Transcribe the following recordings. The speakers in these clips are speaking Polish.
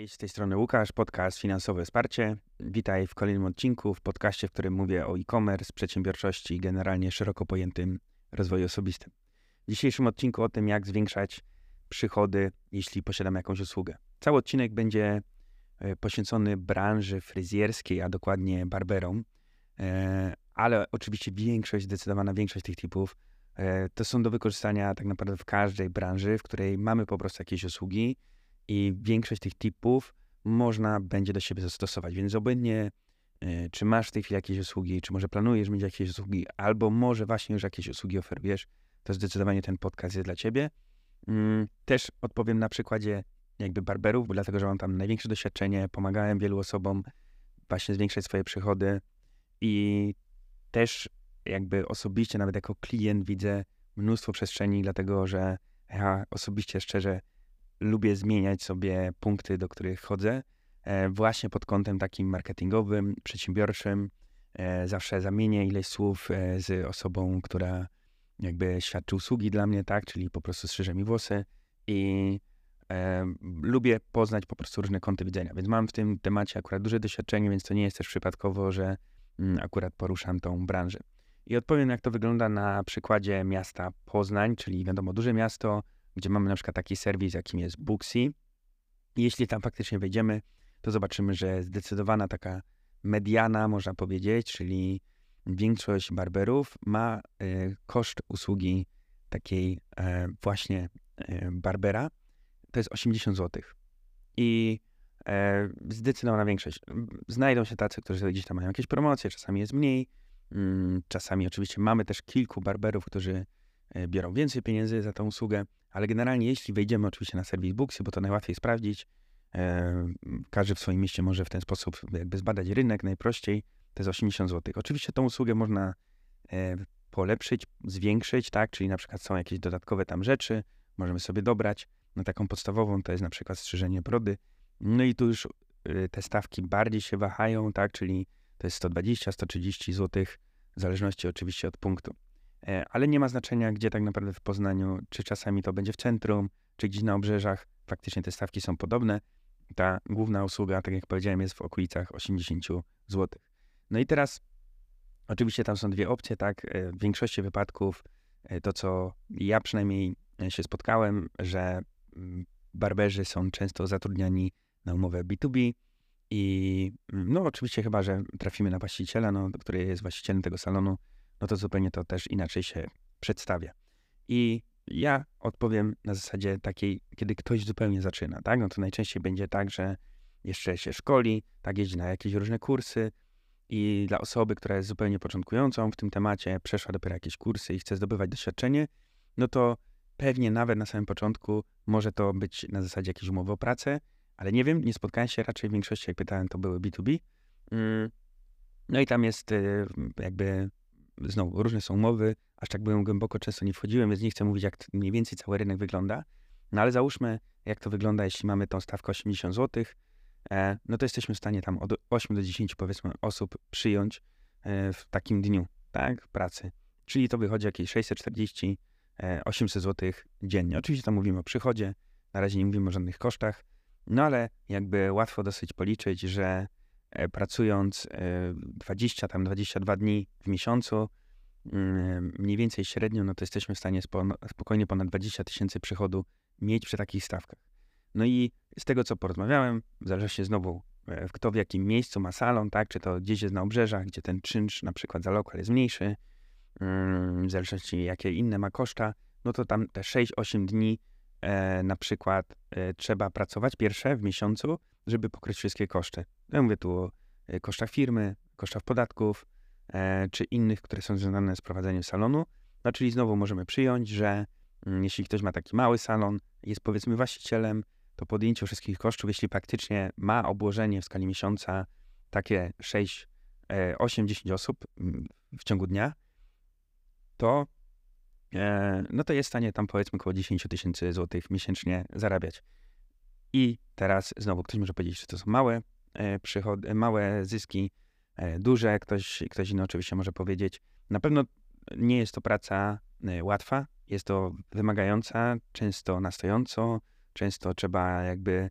Cześć, z tej strony Łukasz, podcast Finansowe Wsparcie. Witaj w kolejnym odcinku, w podcaście, w którym mówię o e-commerce, przedsiębiorczości i generalnie szeroko pojętym rozwoju osobistym. W dzisiejszym odcinku o tym, jak zwiększać przychody, jeśli posiadamy jakąś usługę. Cały odcinek będzie e, poświęcony branży fryzjerskiej, a dokładnie barberom, e, ale oczywiście większość, zdecydowana większość tych typów e, to są do wykorzystania tak naprawdę w każdej branży, w której mamy po prostu jakieś usługi, i większość tych typów można będzie do siebie zastosować. Więc obojętnie, e, czy masz w tej chwili jakieś usługi, czy może planujesz mieć jakieś usługi, albo może właśnie już jakieś usługi oferujesz, to zdecydowanie ten podcast jest dla ciebie. Mm, też odpowiem na przykładzie jakby barberów, dlatego, że mam tam największe doświadczenie, pomagałem wielu osobom właśnie zwiększać swoje przychody i też jakby osobiście, nawet jako klient widzę mnóstwo przestrzeni, dlatego że ja osobiście szczerze lubię zmieniać sobie punkty, do których chodzę, e, właśnie pod kątem takim marketingowym, przedsiębiorczym. E, zawsze zamienię ileś słów e, z osobą, która jakby świadczy usługi dla mnie, tak, czyli po prostu strzyże mi włosy i e, lubię poznać po prostu różne kąty widzenia, więc mam w tym temacie akurat duże doświadczenie, więc to nie jest też przypadkowo, że mm, akurat poruszam tą branżę. I odpowiem, jak to wygląda na przykładzie miasta Poznań, czyli wiadomo, duże miasto, gdzie mamy na przykład taki serwis, jakim jest Booksy. Jeśli tam faktycznie wejdziemy, to zobaczymy, że zdecydowana taka mediana, można powiedzieć, czyli większość barberów ma y, koszt usługi takiej y, właśnie y, barbera, to jest 80 zł. I zdecydowana większość. Znajdą się tacy, którzy gdzieś tam mają jakieś promocje, czasami jest mniej, mm, czasami oczywiście mamy też kilku barberów, którzy biorą więcej pieniędzy za tą usługę, ale generalnie jeśli wejdziemy oczywiście na serwis Booksy, bo to najłatwiej sprawdzić, e, każdy w swoim mieście może w ten sposób jakby zbadać rynek najprościej, to jest 80 zł. Oczywiście tą usługę można e, polepszyć, zwiększyć, tak, czyli na przykład są jakieś dodatkowe tam rzeczy, możemy sobie dobrać. No taką podstawową to jest na przykład strzyżenie brody. No i tu już e, te stawki bardziej się wahają, tak, czyli to jest 120, 130 zł, w zależności oczywiście od punktu. E, ale nie ma znaczenia, gdzie tak naprawdę w Poznaniu, czy czasami to będzie w centrum, czy gdzieś na obrzeżach. Faktycznie te stawki są podobne. Ta główna usługa, tak jak powiedziałem, jest w okolicach 80 zł. No i teraz oczywiście tam są dwie opcje, tak? E, w większości wypadków e, to, co ja przynajmniej się spotkałem, że mm, barberzy są często zatrudniani na umowę B2B i mm, no oczywiście chyba, że trafimy na właściciela, no, który jest właścicielem tego salonu, no to zupełnie to też inaczej się przedstawia. I ja odpowiem na zasadzie takiej, kiedy ktoś zupełnie zaczyna, tak? No to najczęściej będzie tak, że jeszcze się szkoli, tak jeździ na jakieś różne kursy i dla osoby, która jest zupełnie początkującą w tym temacie, przeszła dopiero jakieś kursy i chce zdobywać doświadczenie, no to pewnie nawet na samym początku może to być na zasadzie jakiejś umowy o pracę, ale nie wiem, nie spotkałem się raczej w większości, jak pytałem, to były B2B. Mm. No i tam jest y, jakby znowu, różne są umowy, aż tak byłem głęboko często nie wchodziłem, więc nie chcę mówić, jak mniej więcej cały rynek wygląda. No ale załóżmy, jak to wygląda, jeśli mamy tą stawkę 80 zł, e, no to jesteśmy w stanie tam od 8 do 10 powiedzmy osób przyjąć e, w takim dniu, tak, pracy. Czyli to wychodzi jakieś 640, e, 800 zł dziennie. Oczywiście tam mówimy o przychodzie, na razie nie mówimy o żadnych kosztach, no ale jakby łatwo dosyć policzyć, że pracując 20, e, tam 22 dni w miesiącu, mm, mniej więcej średnio, no to jesteśmy w stanie spokojnie ponad 20 tysięcy przychodu mieć przy takich stawkach. No i z tego, co porozmawiałem, w zależności znowu, e, kto w jakim miejscu ma salon, tak, czy to gdzieś jest na obrzeżach, gdzie ten czynsz na przykład za lokal jest mniejszy, mm, w zależności jakie inne ma koszta, no to tam te 6-8 dni na przykład trzeba pracować pierwsze w miesiącu, żeby pokryć wszystkie koszty. Ja mówię tu o e, kosztach firmy, kosztach podatków, e, czy innych, które są związane z prowadzeniem salonu. No, czyli znowu możemy przyjąć, że mm, jeśli ktoś ma taki mały salon, jest powiedzmy właścicielem, to podjęcie wszystkich kosztów, jeśli praktycznie ma obłożenie w skali miesiąca takie 6, 8, 10 osób mm, w ciągu dnia, to e, no to jest w stanie tam powiedzmy około 10 tysięcy złotych miesięcznie zarabiać. I teraz znowu ktoś może powiedzieć, że to są małe e, przychody, małe zyski, e, duże, ktoś, ktoś inny oczywiście może powiedzieć. Na pewno nie jest to praca e, łatwa, jest to wymagająca, często na stojąco, często trzeba jakby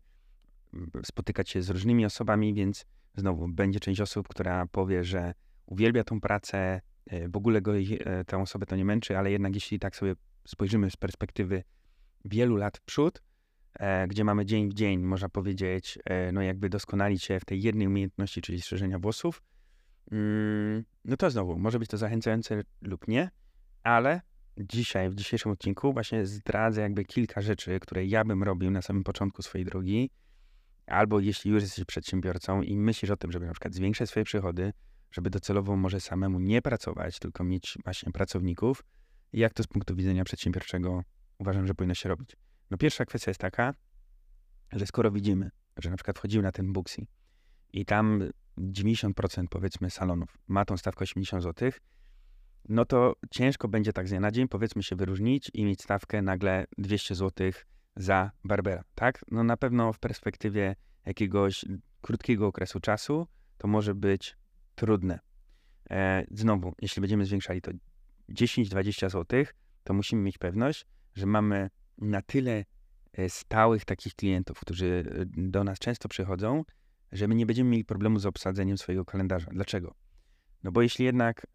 spotykać się z różnymi osobami, więc znowu będzie część osób, która powie, że uwielbia tą pracę, e, w ogóle go, e, tę osobę to nie męczy, ale jednak jeśli tak sobie spojrzymy z perspektywy wielu lat w przód, e, gdzie mamy dzień w dzień, można powiedzieć, no jakby doskonalić się w tej jednej umiejętności, czyli strzeżenia włosów, mm, no to znowu, może być to zachęcające lub nie, ale dzisiaj, w dzisiejszym odcinku właśnie zdradzę jakby kilka rzeczy, które ja bym robił na samym początku swojej drogi, albo jeśli już jesteś przedsiębiorcą i myślisz o tym, żeby na przykład zwiększać swoje przychody, żeby docelowo może samemu nie pracować, tylko mieć właśnie pracowników, jak to z punktu widzenia przedsiębiorczego uważam, że powinno się robić. No pierwsza kwestia jest taka, że skoro widzimy, że na przykład wchodzimy na ten Booksy i tam 90% powiedzmy salonów ma tą stawkę 80 zł, no to ciężko będzie tak z dnia na dzień powiedzmy się wyróżnić i mieć stawkę nagle 200 zł za Barbera, tak? No na pewno w perspektywie jakiegoś krótkiego okresu czasu to może być trudne. E, znowu, jeśli będziemy zwiększali to 10-20 zł, to musimy mieć pewność, że mamy na tyle e, stałych takich klientów, którzy e, do nas często przychodzą, że my nie będziemy mieli problemu z obsadzeniem swojego kalendarza. Dlaczego? No bo jeśli jednak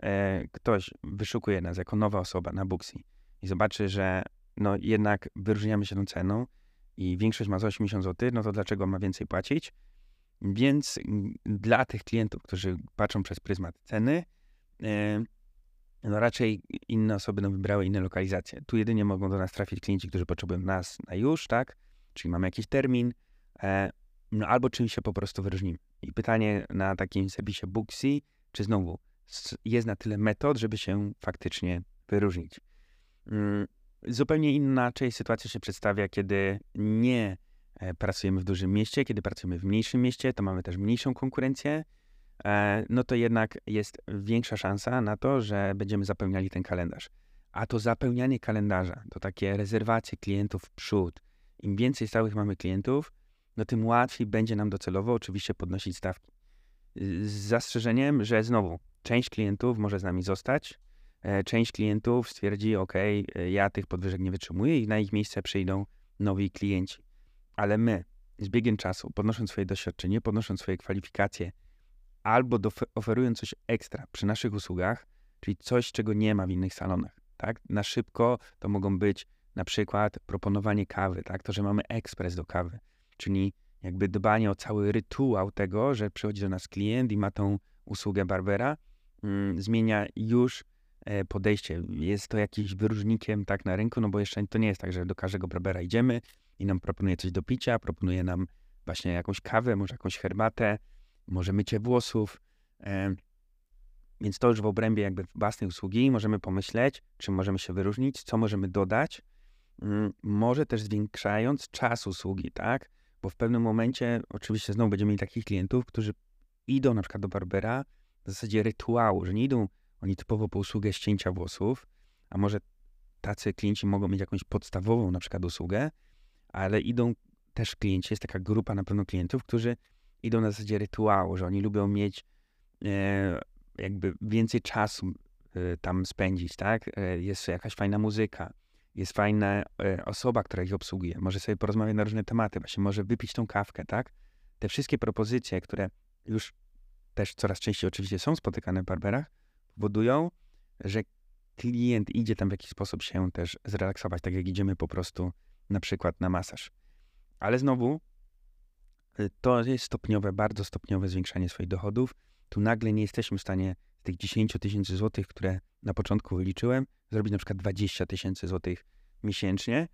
ktoś wyszukuje nas jako nowa osoba na Booksy i zobaczy, że no jednak wyróżniamy się tą ceną i większość ma za 80 zł, no to dlaczego ma więcej płacić? Więc dla tych klientów, którzy patrzą przez pryzmat ceny, e, no raczej inne osoby będą wybrały inne lokalizacje. Tu jedynie mogą do nas trafić klienci, którzy potrzebują nas na już, tak? Czyli mamy jakiś termin, e, no albo czymś się po prostu wyróżnimy. I pytanie na takim serwisie Booksy, czy znowu jest na tyle metod, żeby się faktycznie wyróżnić. Mm, zupełnie inaczej sytuacja się przedstawia, kiedy nie pracujemy w dużym mieście, kiedy pracujemy w mniejszym mieście, to mamy też mniejszą konkurencję, e, no to jednak jest większa szansa na to, że będziemy zapełniali ten kalendarz. A to zapełnianie kalendarza, to takie rezerwacje klientów w przód, im więcej stałych mamy klientów, no tym łatwiej będzie nam docelowo oczywiście podnosić stawki. Z zastrzeżeniem, że znowu część klientów może z nami zostać, e, część klientów stwierdzi, OK, e, ja tych podwyżek nie wytrzymuję i na ich miejsce przyjdą nowi klienci. Ale my z biegiem czasu, podnosząc swoje doświadczenie, podnosząc swoje kwalifikacje, albo oferując coś ekstra przy naszych usługach, czyli coś, czego nie ma w innych salonach, tak? Na szybko to mogą być na przykład proponowanie kawy, tak? To, że mamy ekspres do kawy, czyli jakby dbanie o cały rytuał tego, że przychodzi do nas klient i ma tą usługę barbera, mm, zmienia już e, podejście. Jest to jakimś wyróżnikiem tak na rynku, no bo jeszcze to nie jest tak, że do każdego barbera idziemy i nam proponuje coś do picia, proponuje nam właśnie jakąś kawę, może jakąś herbatę, może mycie włosów. Więc to już w obrębie jakby własnej usługi możemy pomyśleć, czy możemy się wyróżnić, co możemy dodać, mm, może też zwiększając czas usługi, tak? Bo w pewnym momencie, oczywiście znowu będziemy mieli takich klientów, którzy idą na przykład do barbera w zasadzie rytuału, że nie idą oni typowo po usługę ścięcia włosów, a może tacy klienci mogą mieć jakąś podstawową na przykład usługę, ale idą też klienci, jest taka grupa na pewno klientów, którzy idą na zasadzie rytuału, że oni lubią mieć e, jakby więcej czasu e, tam spędzić, tak? E, jest jakaś fajna muzyka, jest fajna e, osoba, która ich obsługuje, może sobie porozmawiać na różne tematy, właśnie może wypić tą kawkę, tak? Te wszystkie propozycje, które już też coraz częściej oczywiście są spotykane w barberach, powodują, że klient idzie tam w jakiś sposób się też zrelaksować, tak jak idziemy po prostu przykład na masaż. Ale znowu y, to jest stopniowe, bardzo stopniowe zwiększanie swoich dochodów. Tu nagle nie jesteśmy w stanie z tych 10 tysięcy złotych, które na początku wyliczyłem, zrobić na przykład 20 tysięcy złotych miesięcznie.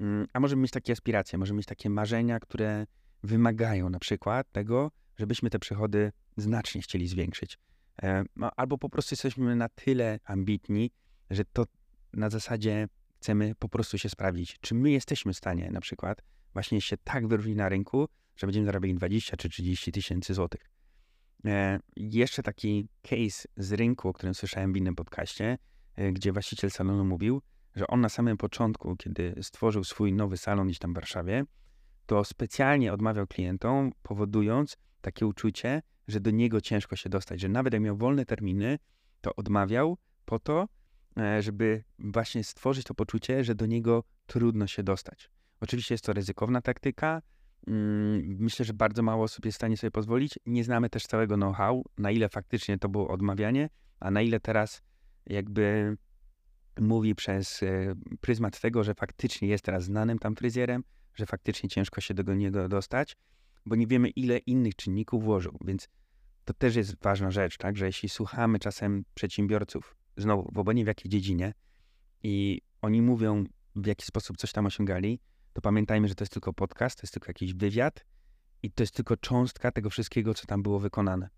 Mm, a możemy mieć takie aspiracje, możemy mieć takie marzenia, które wymagają na przykład tego, żebyśmy te przychody znacznie chcieli zwiększyć. E, no, albo po prostu jesteśmy na tyle ambitni, że to na zasadzie chcemy po prostu się sprawdzić, czy my jesteśmy w stanie na przykład właśnie się tak wyróżnić na rynku, że będziemy zarabiali 20 czy 30 tysięcy złotych. E, jeszcze taki case z rynku, o którym słyszałem w innym podcaście, e, gdzie właściciel salonu mówił, że on na samym początku, kiedy stworzył swój nowy salon gdzieś tam w Warszawie, to specjalnie odmawiał klientom, powodując takie uczucie, że do niego ciężko się dostać, że nawet jak miał wolne terminy, to odmawiał po to, żeby właśnie stworzyć to poczucie, że do niego trudno się dostać. Oczywiście jest to ryzykowna taktyka, Mm, myślę, że bardzo mało osób jest w stanie sobie pozwolić. Nie znamy też całego know-how, na ile faktycznie to było odmawianie, a na ile teraz jakby mówi przez e, pryzmat tego, że faktycznie jest teraz znanym tam fryzjerem, że faktycznie ciężko się do niego dostać, bo nie wiemy, ile innych czynników włożył. Więc to też jest ważna rzecz, tak, że jeśli słuchamy czasem przedsiębiorców, znowu, w obojętnie w jakiej dziedzinie, i oni mówią, w jaki sposób coś tam osiągali, to pamiętajmy, że to jest tylko podcast, to jest tylko jakiś wywiad i to jest tylko cząstka tego wszystkiego, co tam było wykonane.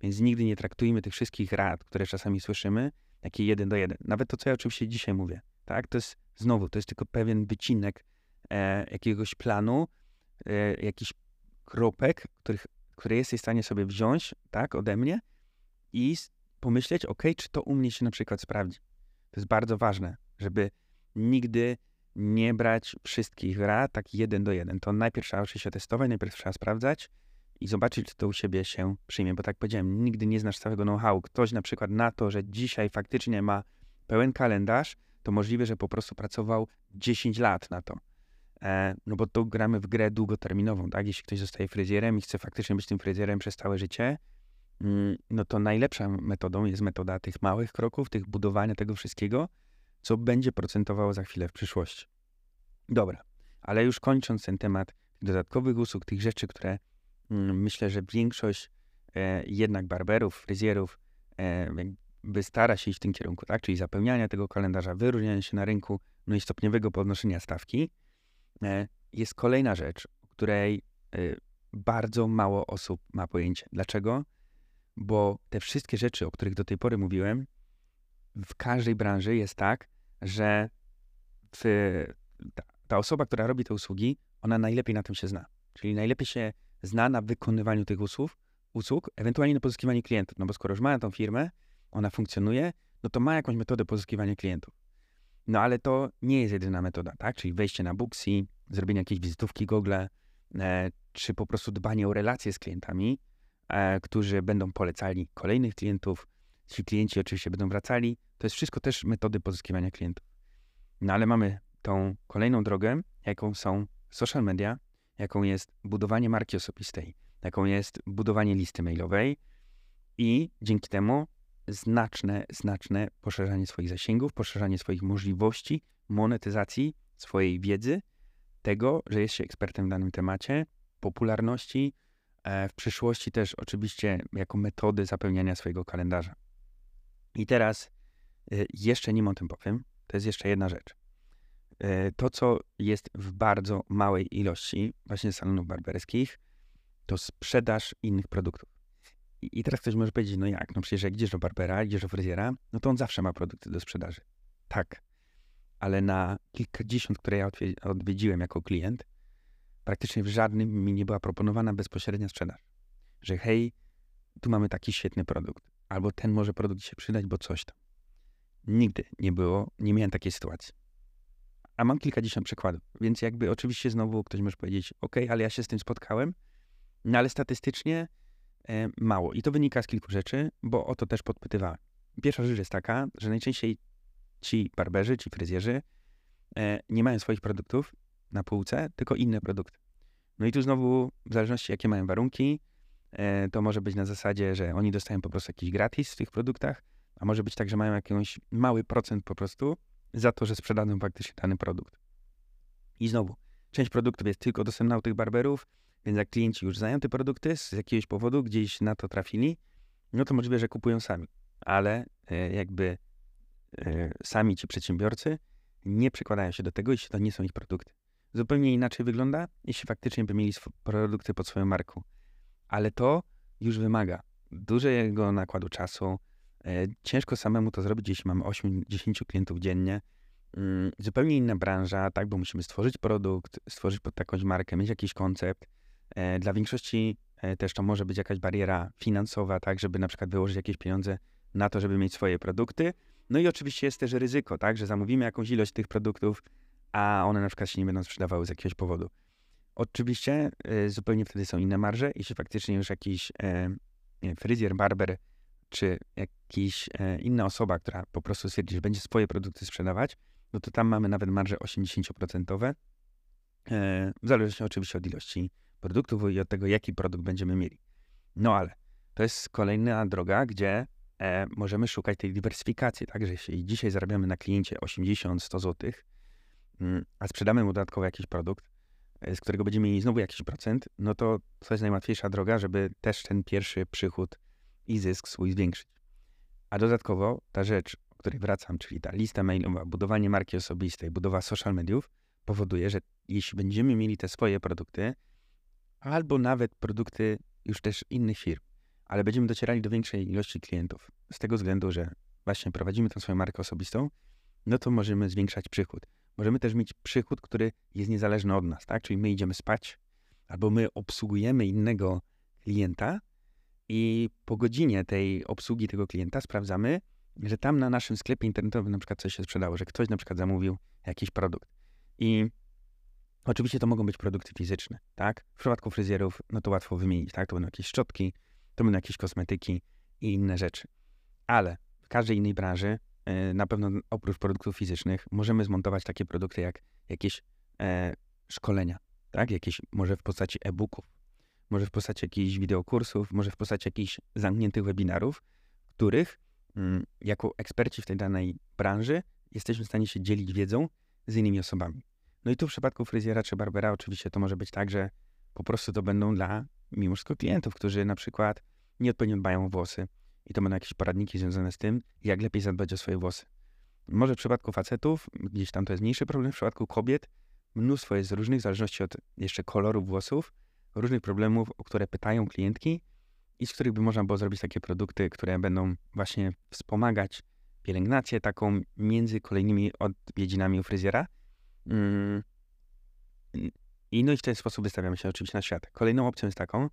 Więc nigdy nie traktujmy tych wszystkich rad, które czasami słyszymy, jakie jeden do jeden. Nawet to, co ja oczywiście dzisiaj mówię, tak? To jest znowu, to jest tylko pewien wycinek e, jakiegoś planu, e, jakiś kropek, których, które jesteś w stanie sobie wziąć, tak, ode mnie i pomyśleć, ok, czy to u mnie się na przykład sprawdzi. To jest bardzo ważne, żeby nigdy nie brać wszystkich rad tak jeden do jeden. To najpierw trzeba oczywiście testować, najpierw trzeba sprawdzać i zobaczyć, czy to u siebie się przyjmie. Bo tak powiedziałem, nigdy nie znasz całego know-how. Ktoś na przykład na to, że dzisiaj faktycznie ma pełen kalendarz, to możliwe, że po prostu pracował 10 lat na to. E, no bo tu gramy w grę długoterminową, tak? Jeśli ktoś zostaje fryzjerem i chce faktycznie być tym fryzjerem przez całe życie, no to najlepszą metodą jest metoda tych małych kroków, tych budowania tego wszystkiego, co będzie procentowało za chwilę w przyszłości. Dobra, ale już kończąc ten temat dodatkowych usług, tych rzeczy, które mm, myślę, że większość e, jednak barberów, fryzjerów e, jakby stara się iść w tym kierunku, tak? Czyli zapełniania tego kalendarza, wyróżniania się na rynku, no i stopniowego podnoszenia stawki, e, jest kolejna rzecz, której bardzo mało osób ma pojęcie. Dlaczego? Bo te wszystkie rzeczy, o których do tej pory mówiłem, w każdej branży jest tak, że w, ta, ta, osoba, która robi te usługi, ona najlepiej na tym się zna. Czyli najlepiej się zna na wykonywaniu tych usług, usług ewentualnie na pozyskiwaniu klientów. No bo skoro już ma tą firmę, ona funkcjonuje, no to ma jakąś metodę pozyskiwania klientów. No ale to nie jest jedyna metoda, tak? Czyli wejście na Booksy, zrobienie jakiejś wizytówki Google, e, czy po prostu dbanie o relacje z klientami, którzy będą polecali kolejnych klientów, Ci klienci oczywiście będą wracali. To jest wszystko też metody pozyskiwania klientów. No ale mamy tą kolejną drogę, jaką są social media, jaką jest budowanie marki osobistej, jaką jest budowanie listy mailowej i dzięki temu znaczne, znaczne poszerzanie swoich zasięgów, poszerzanie swoich możliwości monetyzacji swojej wiedzy, tego, że jest się ekspertem w danym temacie, popularności, e, w przyszłości też oczywiście jako metody zapełniania swojego kalendarza. I teraz y, jeszcze nim o tym powiem, to jest jeszcze jedna rzecz. Y, to, co jest w bardzo małej ilości właśnie salonów barberskich, to sprzedaż innych produktów. I, teraz ktoś może powiedzieć, no jak, no przecież jak idziesz do barbera, idziesz do fryzjera, no to on zawsze ma produkty do sprzedaży. Tak, ale na kilkadziesiąt, które ja odwiedziłem jako klient, praktycznie w żadnym mi nie była proponowana bezpośrednia sprzedaż. Że hej, tu mamy taki świetny produkt albo ten może produkt się przydać, bo coś tam. Nigdy nie było, nie miałem takiej sytuacji. A mam kilkadziesiąt przykładów, więc jakby oczywiście znowu ktoś może powiedzieć, ok, ale ja się z tym spotkałem, no ale statystycznie e, mało. I to wynika z kilku rzeczy, bo o to też podpytywałem. Pierwsza rzecz jest taka, że najczęściej ci barberzy, ci fryzjerzy e, nie mają swoich produktów na półce, tylko inne produkty. No i tu znowu, w zależności jakie mają warunki, E, to może być na zasadzie, że oni dostają po prostu jakiś gratis w tych produktach, a może być tak, że mają jakiś mały procent po prostu za to, że sprzedadzą faktycznie dany produkt. I znowu, część produktów jest tylko dostępna u tych barberów, więc jak klienci już znają te produkty z jakiegoś powodu, gdzieś na to trafili, no to możliwe, że kupują sami. Ale e, jakby e, sami ci przedsiębiorcy nie przykładają się do tego, jeśli to nie są ich produkty. Zupełnie inaczej wygląda, jeśli faktycznie by mieli produkty pod swoją marką ale to już wymaga dużego nakładu czasu. E, ciężko samemu to zrobić, jeśli mamy 8-10 klientów dziennie. Mm, zupełnie inna branża, tak, bo musimy stworzyć produkt, stworzyć pod jakąś markę, mieć jakiś koncept. E, dla większości e, też to może być jakaś bariera finansowa, tak, żeby na przykład wyłożyć jakieś pieniądze na to, żeby mieć swoje produkty. No i oczywiście jest też ryzyko, tak, że zamówimy jakąś ilość tych produktów, a one na przykład się nie będą sprzedawały z jakiegoś powodu. Oczywiście y, zupełnie wtedy są inne marże. Jeśli faktycznie już jakiś e, fryzjer, barber czy jakaś e, inna osoba, która po prostu stwierdzi, że będzie swoje produkty sprzedawać, no to tam mamy nawet marże 80%. E, w zależności oczywiście od ilości produktów i od tego, jaki produkt będziemy mieli. No ale to jest kolejna droga, gdzie możemy szukać tej dywersyfikacji, tak, że jeśli dzisiaj zarabiamy na kliencie 80-100 zł, mm, a sprzedamy mu dodatkowo jakiś produkt, e, z którego będziemy mieli znowu jakiś procent, no to to jest najłatwiejsza droga, żeby też ten pierwszy przychód i zysk swój zwiększyć. A dodatkowo ta rzecz, o której wracam, czyli ta lista mailowa, budowanie marki osobistej, budowa social mediów, powoduje, że jeśli będziemy mieli te swoje produkty, albo nawet produkty już też innych firm, ale będziemy docierali do większej ilości klientów, z tego względu, że właśnie prowadzimy tę swoją markę osobistą, no to możemy zwiększać przychód. Możemy też mieć przychód, który jest niezależny od nas, tak? Czyli my idziemy spać, albo my obsługujemy innego klienta i po godzinie tej obsługi tego klienta sprawdzamy, że tam na naszym sklepie internetowym na przykład coś się sprzedało, że ktoś na przykład zamówił jakiś produkt. I oczywiście to mogą być produkty fizyczne, tak? W przypadku fryzjerów, no to łatwo wymienić, tak? To będą jakieś szczotki, to będą jakieś kosmetyki i inne rzeczy. Ale w każdej innej branży, na pewno oprócz produktów fizycznych, możemy zmontować takie produkty jak jakieś e, szkolenia, tak? Jakieś, może w postaci e-booków, może w postaci jakichś wideokursów, może w postaci jakichś zamkniętych webinarów, których mm, jako eksperci w tej danej branży jesteśmy w stanie się dzielić wiedzą z innymi osobami. No i tu w przypadku fryzjera czy barbera oczywiście to może być tak, że po prostu to będą dla mimo wszystko klientów, którzy na przykład nieodpowiednio dbają o włosy i to będą jakieś poradniki związane z tym, jak lepiej zadbać o swoje włosy. Może w przypadku facetów gdzieś tam to jest mniejszy problem, w przypadku kobiet mnóstwo jest różnych, w zależności od jeszcze koloru włosów, różnych problemów, o które pytają klientki i z których by można było zrobić takie produkty, które będą właśnie wspomagać pielęgnację taką między kolejnymi odwiedzinami u fryzjera. Mm. I no i w ten sposób wystawiamy się oczywiście na świat. Kolejną opcją jest taką,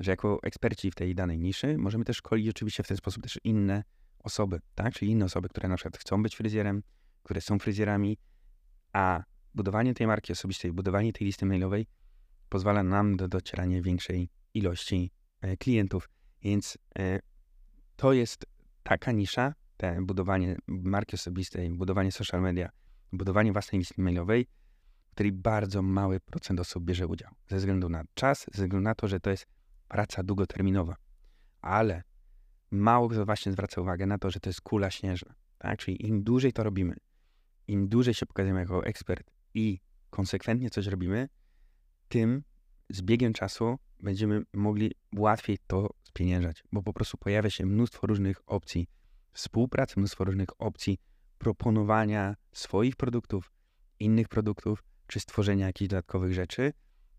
że jako eksperci w tej danej niszy możemy też szkolić oczywiście w ten sposób też inne osoby, tak? Czyli inne osoby, które na przykład chcą być fryzjerem, które są fryzjerami, a budowanie tej marki osobistej, budowanie tej listy mailowej pozwala nam do docierania większej ilości e, klientów. Więc e, to jest taka nisza, te budowanie marki osobistej, budowanie social media, budowanie własnej listy mailowej, w której bardzo mały procent osób bierze udział. Ze względu na czas, ze względu na to, że to jest praca długoterminowa. Ale mało kto właśnie zwraca uwagę na to, że to jest kula śnieżna. Tak? Czyli im dłużej to robimy, im dłużej się pokazujemy jako ekspert i konsekwentnie coś robimy, tym z biegiem czasu będziemy mogli łatwiej to spieniężać, bo po prostu pojawia się mnóstwo różnych opcji współpracy, mnóstwo różnych opcji proponowania swoich produktów, innych produktów, czy stworzenia jakichś dodatkowych rzeczy,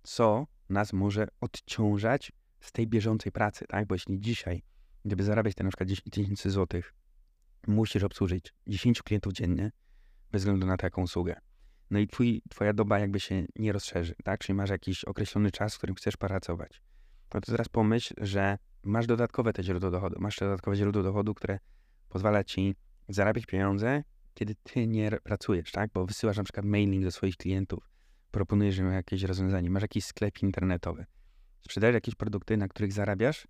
co nas może odciążać z tej bieżącej pracy, tak? Bo jeśli dzisiaj, gdyby zarabiać te na przykład 10 tysięcy złotych, musisz obsłużyć 10 klientów dziennie, bez względu na taką usługę. No i twój, twoja doba jakby się nie rozszerzy, tak? Czyli masz jakiś określony czas, w którym chcesz pracować. No to teraz pomyśl, że masz dodatkowe te źródło dochodu. Masz dodatkowe źródło dochodu, które pozwala ci zarabiać pieniądze, kiedy ty nie pracujesz, tak? Bo wysyłasz na przykład mailing do swoich klientów, proponujesz im jakieś rozwiązanie, masz jakiś sklep internetowy, sprzedajesz jakieś produkty, na których zarabiasz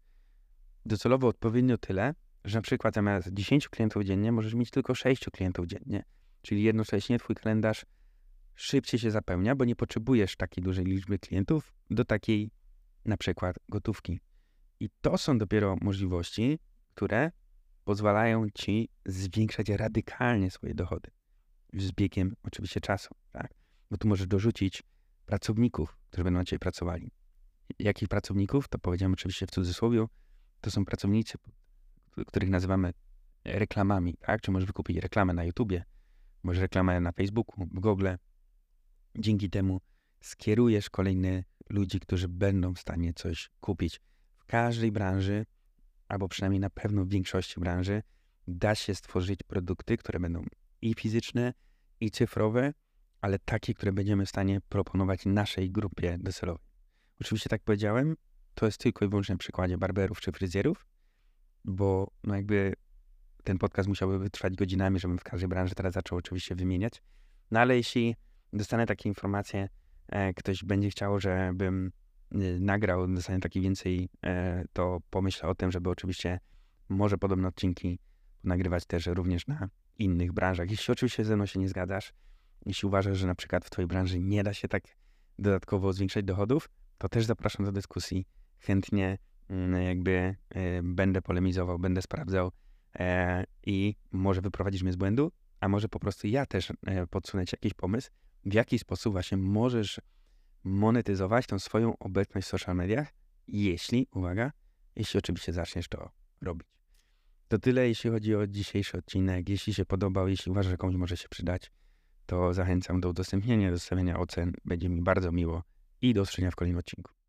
docelowo odpowiednio tyle, że na przykład zamiast 10 klientów dziennie możesz mieć tylko 6 klientów dziennie. Czyli jednocześnie twój kalendarz szybciej się zapełnia, bo nie potrzebujesz takiej dużej liczby klientów do takiej na przykład gotówki. I to są dopiero możliwości, które pozwalają ci zwiększać radykalnie swoje dochody z biegiem oczywiście czasu, tak? Bo tu możesz dorzucić pracowników, którzy będą na ciebie pracowali. Jakich pracowników? To powiedziałem oczywiście w cudzysłowie. To są pracownicy, których nazywamy reklamami, tak? Czy możesz wykupić reklamę na YouTubie, może reklamę na Facebooku, w Google. Dzięki temu skierujesz kolejnych ludzi, którzy będą w stanie coś kupić. W każdej branży albo przynajmniej na pewno w większości branży, da się stworzyć produkty, które będą i fizyczne, i cyfrowe, ale takie, które będziemy w stanie proponować naszej grupie docelowej. Oczywiście, tak powiedziałem, to jest tylko i wyłącznie na przykładzie barberów czy fryzjerów, bo no jakby ten podcast musiałby wytrwać godzinami, żebym w każdej branży teraz zaczął oczywiście wymieniać. No ale jeśli dostanę takie informacje, e, ktoś będzie chciał, żebym Y, nagrał, dostanie taki więcej, e, to pomyślę o tym, żeby oczywiście może podobne odcinki nagrywać też również na innych branżach. Jeśli oczywiście ze mną się nie zgadzasz, jeśli uważasz, że na przykład w twojej branży nie da się tak dodatkowo zwiększać dochodów, to też zapraszam do dyskusji. Chętnie mm, jakby e, będę polemizował, będę sprawdzał e, i może wyprowadzisz mnie z błędu, a może po prostu ja też e, podsunę ci jakiś pomysł, w jaki sposób właśnie możesz monetyzować tą swoją obecność w social mediach, jeśli, uwaga, jeśli oczywiście zaczniesz to robić. To tyle, jeśli chodzi o dzisiejszy odcinek. Jeśli się podobał, jeśli uważasz, że komuś może się przydać, to zachęcam do udostępnienia, do zostawienia ocen. Będzie mi bardzo miło i do usłyszenia w kolejnym odcinku.